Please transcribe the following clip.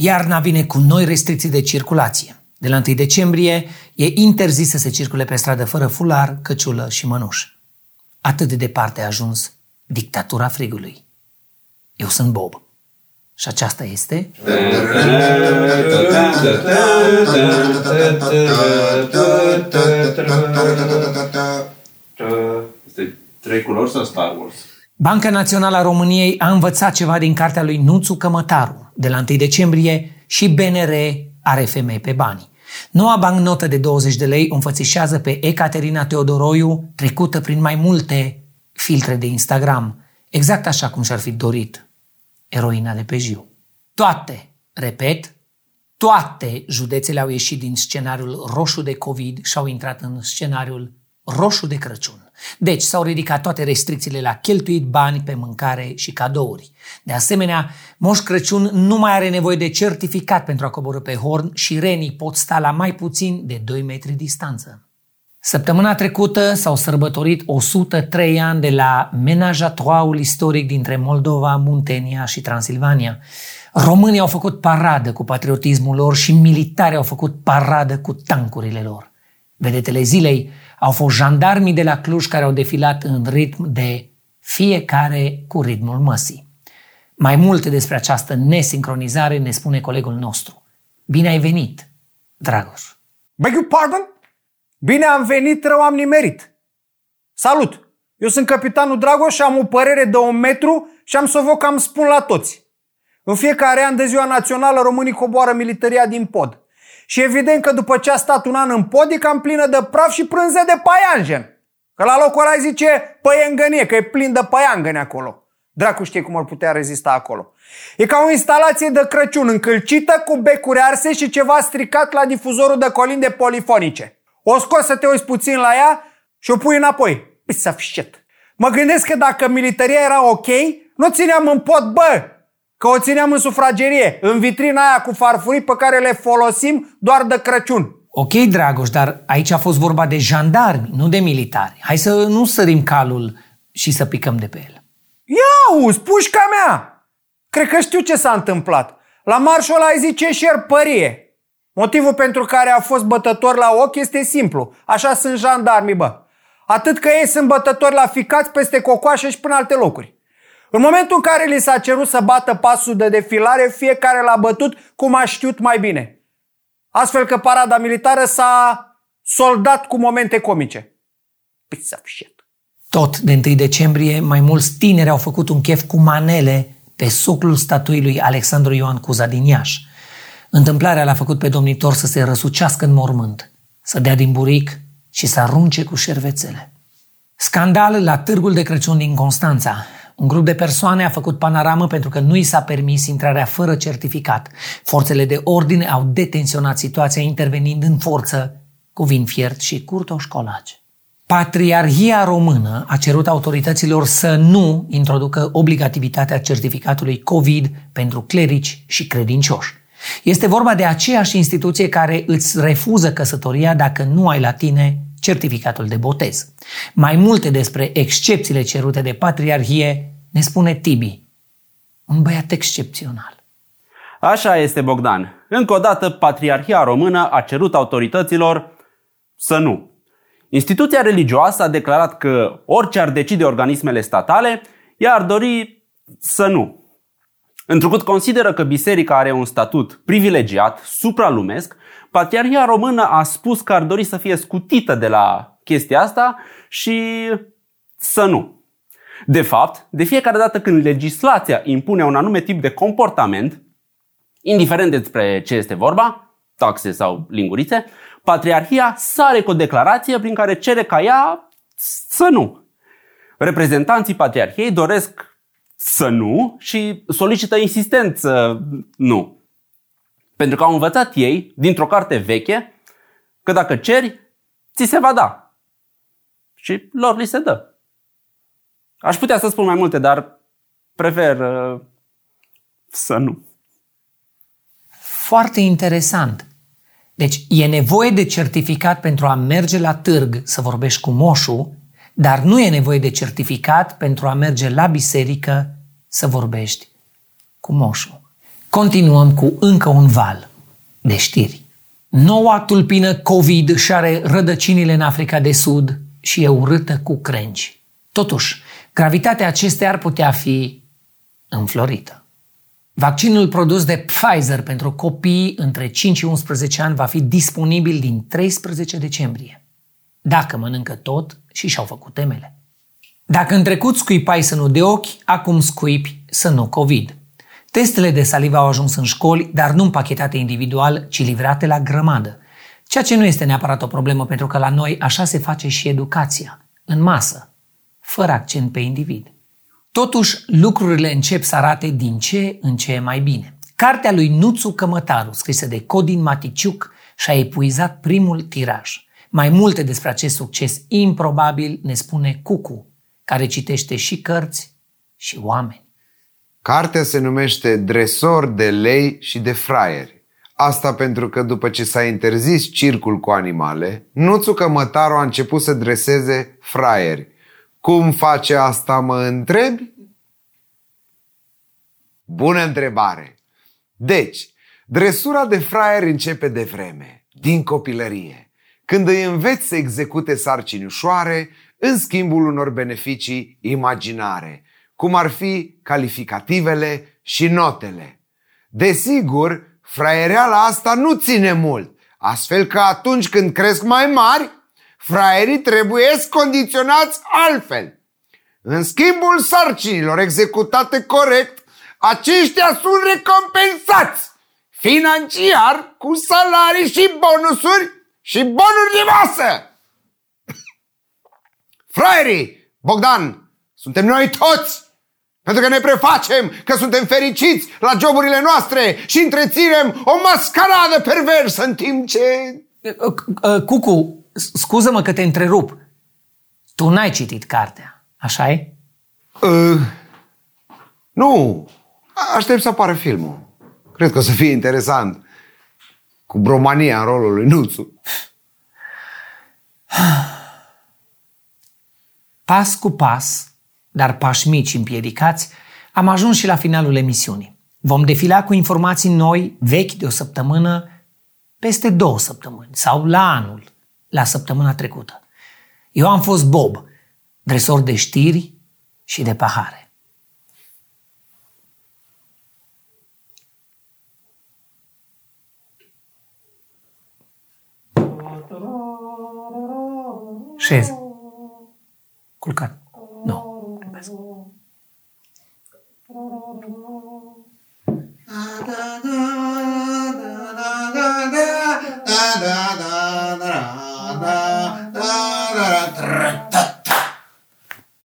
Iarna vine cu noi restricții de circulație. De la 1 decembrie e interzis să se circule pe stradă fără fular, căciulă și mănuș. Atât de departe a ajuns dictatura frigului. Eu sunt Bob. Și aceasta este... Este trei culori sau Star Wars? Banca Națională a României a învățat ceva din cartea lui Nuțu Cămătaru. De la 1 decembrie și BNR are femei pe bani. Noua bancnotă de 20 de lei o înfățișează pe Ecaterina Teodoroiu, trecută prin mai multe filtre de Instagram, exact așa cum și-ar fi dorit eroina de pe Jiu. Toate, repet, toate județele au ieșit din scenariul roșu de COVID și au intrat în scenariul roșu de Crăciun. Deci s-au ridicat toate restricțiile la cheltuit bani pe mâncare și cadouri. De asemenea, Moș Crăciun nu mai are nevoie de certificat pentru a coborâ pe horn și renii pot sta la mai puțin de 2 metri distanță. Săptămâna trecută s-au sărbătorit 103 ani de la menajatoaul istoric dintre Moldova, Muntenia și Transilvania. Românii au făcut paradă cu patriotismul lor și militarii au făcut paradă cu tancurile lor. Vedetele zilei au fost jandarmii de la Cluj care au defilat în ritm de fiecare cu ritmul măsii. Mai multe despre această nesincronizare ne spune colegul nostru. Bine ai venit, Dragoș! Beg you pardon? Bine am venit, rău am nimerit. Salut! Eu sunt capitanul Dragoș și am o părere de un metru și am să vă cam spun la toți. În fiecare an de ziua națională românii coboară militaria din pod. Și evident că după ce a stat un an în pod, e cam plină de praf și prânze de paianjen. Că la locul ăla zice păiengănie, că e plin de paiangăni acolo. Dracu știe cum ar putea rezista acolo. E ca o instalație de Crăciun încălcită cu becuri arse și ceva stricat la difuzorul de colinde polifonice. O scoți să te uiți puțin la ea și o pui înapoi. Pisa fișet. Mă gândesc că dacă militaria era ok, nu țineam în pod, bă, Că o țineam în sufragerie, în vitrina aia cu farfurii pe care le folosim doar de Crăciun. Ok, Dragoș, dar aici a fost vorba de jandarmi, nu de militari. Hai să nu sărim calul și să picăm de pe el. Ia uzi, pușca mea! Cred că știu ce s-a întâmplat. La marșul ăla ai zice șerpărie. Motivul pentru care a fost bătător la ochi este simplu. Așa sunt jandarmii, bă. Atât că ei sunt bătători la ficați peste cocoașe și până alte locuri. În momentul în care li s-a cerut să bată pasul de defilare, fiecare l-a bătut cum a știut mai bine. Astfel că parada militară s-a soldat cu momente comice. Pizza shit. Tot de 1 decembrie, mai mulți tineri au făcut un chef cu manele pe soclul statuii lui Alexandru Ioan Cuza din Iași. Întâmplarea l-a făcut pe domnitor să se răsucească în mormânt, să dea din buric și să arunce cu șervețele. Scandal la târgul de Crăciun din Constanța. Un grup de persoane a făcut panoramă pentru că nu i s-a permis intrarea fără certificat. Forțele de ordine au detenționat situația intervenind în forță cu vin fiert și curtoși colaci. Patriarhia română a cerut autorităților să nu introducă obligativitatea certificatului COVID pentru clerici și credincioși. Este vorba de aceeași instituție care îți refuză căsătoria dacă nu ai la tine certificatul de botez. Mai multe despre excepțiile cerute de patriarhie ne spune Tibi, un băiat excepțional. Așa este, Bogdan. Încă o dată, Patriarhia Română a cerut autorităților să nu. Instituția religioasă a declarat că orice ar decide organismele statale, ea ar dori să nu. Întrucât consideră că biserica are un statut privilegiat, supralumesc, Patriarhia Română a spus că ar dori să fie scutită de la chestia asta și să nu. De fapt, de fiecare dată când legislația impune un anume tip de comportament, indiferent despre ce este vorba, taxe sau lingurițe, Patriarhia sare cu o declarație prin care cere ca ea să nu. Reprezentanții Patriarhiei doresc să nu și solicită insistent să nu. Pentru că au învățat ei, dintr-o carte veche, că dacă ceri, ți se va da. Și lor li se dă. Aș putea să spun mai multe, dar prefer uh, să nu. Foarte interesant. Deci e nevoie de certificat pentru a merge la târg să vorbești cu moșul, dar nu e nevoie de certificat pentru a merge la biserică să vorbești cu moșul. Continuăm cu încă un val de știri. Noua tulpină COVID și șare rădăcinile în Africa de Sud și e urâtă cu crengi. Totuși, gravitatea acestea ar putea fi înflorită. Vaccinul produs de Pfizer pentru copii între 5 și 11 ani va fi disponibil din 13 decembrie. Dacă mănâncă tot și și-au făcut temele. Dacă în trecut scuipai să nu de ochi, acum scuipi să nu COVID. Testele de salivă au ajuns în școli, dar nu împachetate individual, ci livrate la grămadă. Ceea ce nu este neapărat o problemă, pentru că la noi așa se face și educația, în masă, fără accent pe individ. Totuși, lucrurile încep să arate din ce în ce mai bine. Cartea lui Nuțu Cămătaru, scrisă de Codin Maticiuc, și-a epuizat primul tiraj. Mai multe despre acest succes improbabil ne spune Cucu, care citește și cărți și oameni. Cartea se numește Dresor de lei și de fraieri. Asta pentru că după ce s-a interzis circul cu animale, Nuțu Cămătaru a început să dreseze fraieri. Cum face asta, mă întrebi? Bună întrebare! Deci, dresura de fraier începe de vreme, din copilărie, când îi înveți să execute sarcini ușoare în schimbul unor beneficii imaginare, cum ar fi calificativele și notele. Desigur, fraiereala asta nu ține mult, astfel că atunci când cresc mai mari, fraierii trebuie condiționați altfel. În schimbul sarcinilor executate corect, aceștia sunt recompensați financiar cu salarii și bonusuri și bonuri de masă. Fraierii, Bogdan, suntem noi toți pentru că ne prefacem că suntem fericiți la joburile noastre și întreținem o mascaradă perversă în timp ce... Cucu, scuză-mă că te întrerup. Tu n-ai citit cartea, așa e? Uh, nu, aștept să apară filmul. Cred că o să fie interesant. Cu bromania în rolul lui Nuțu. Pas cu pas, dar pași mici împiedicați, am ajuns și la finalul emisiunii. Vom defila cu informații noi, vechi de o săptămână, peste două săptămâni sau la anul, la săptămâna trecută. Eu am fost Bob, dresor de știri și de pahare. Șez. Culcat. Nu. Culpesc. Amazon.